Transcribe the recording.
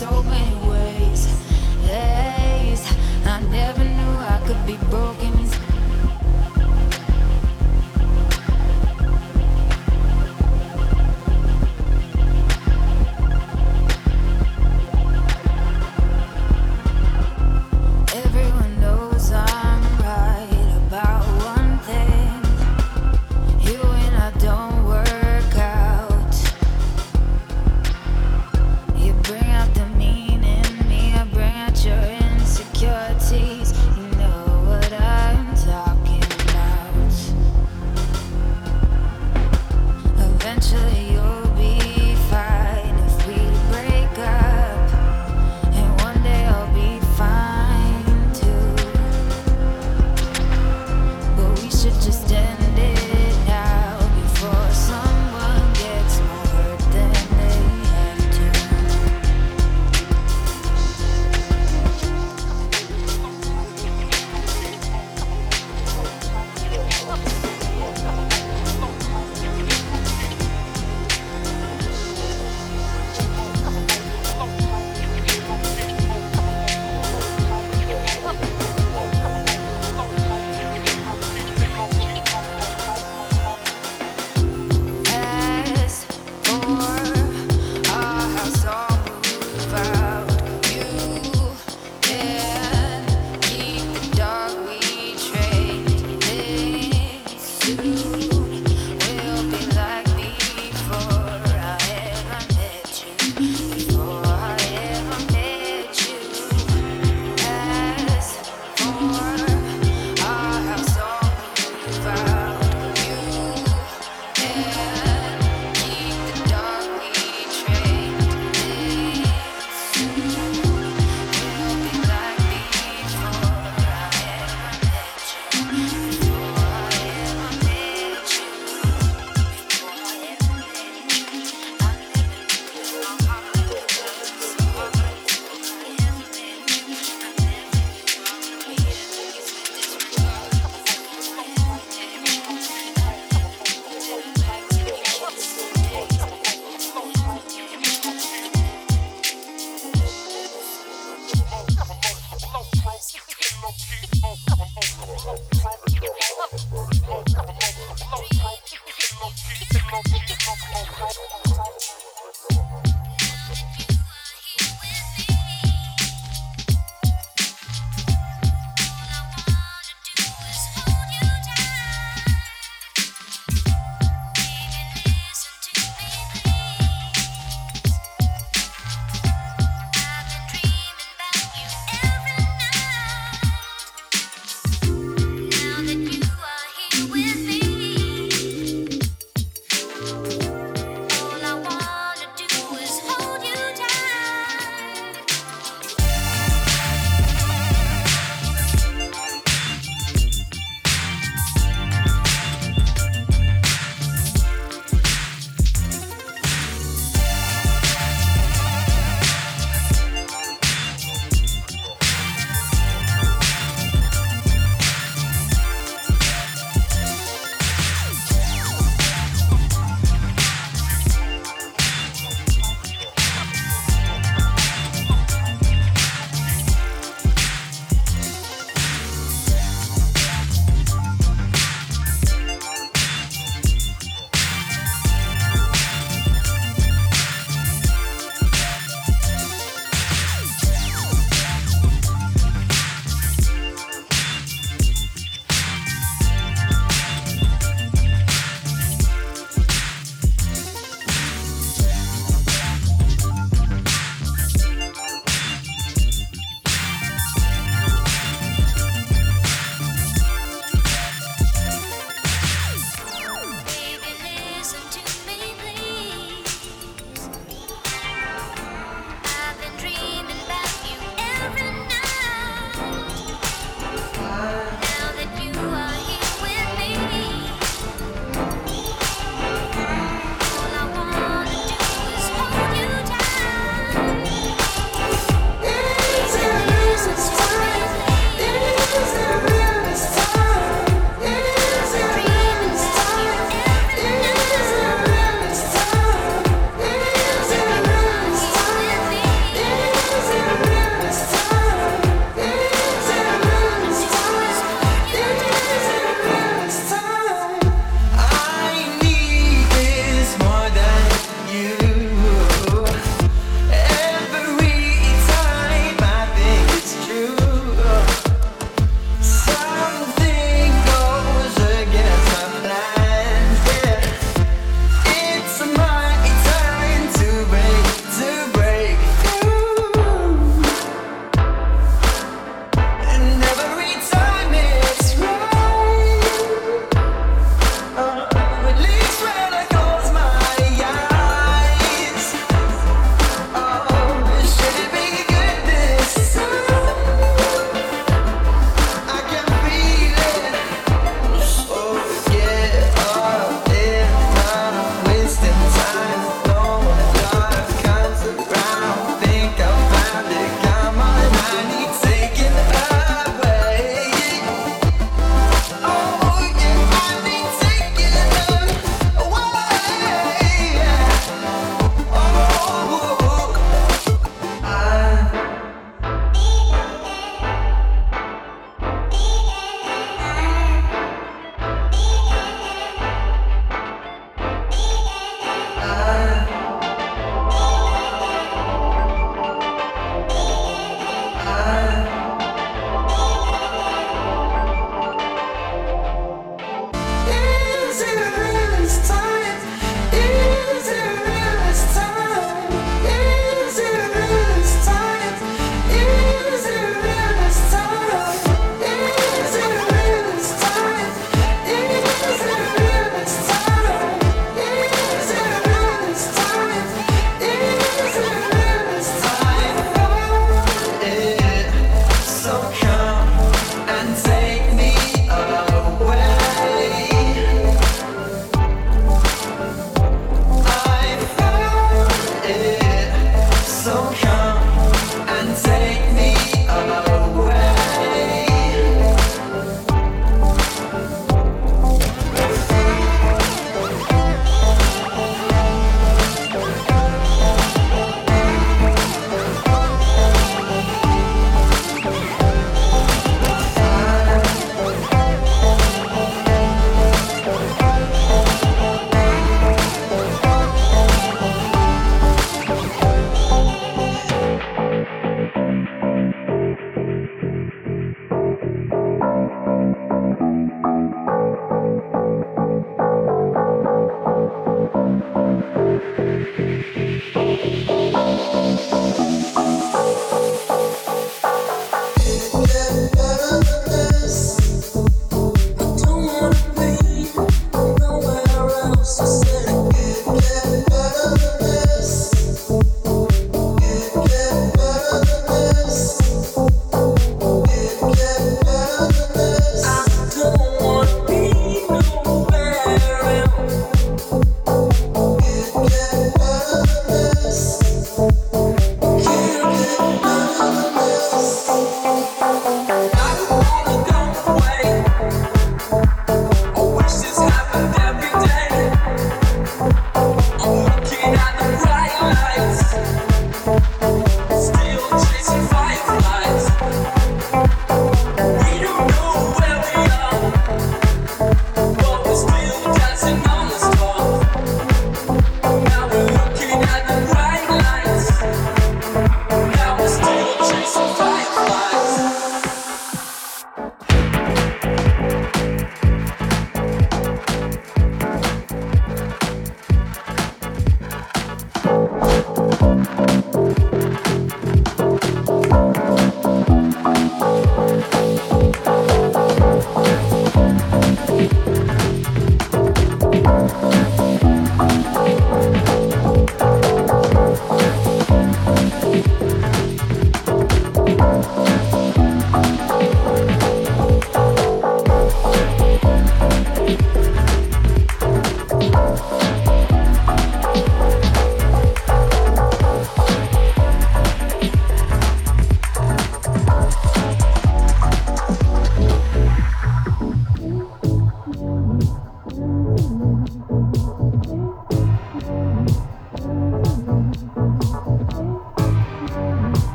so many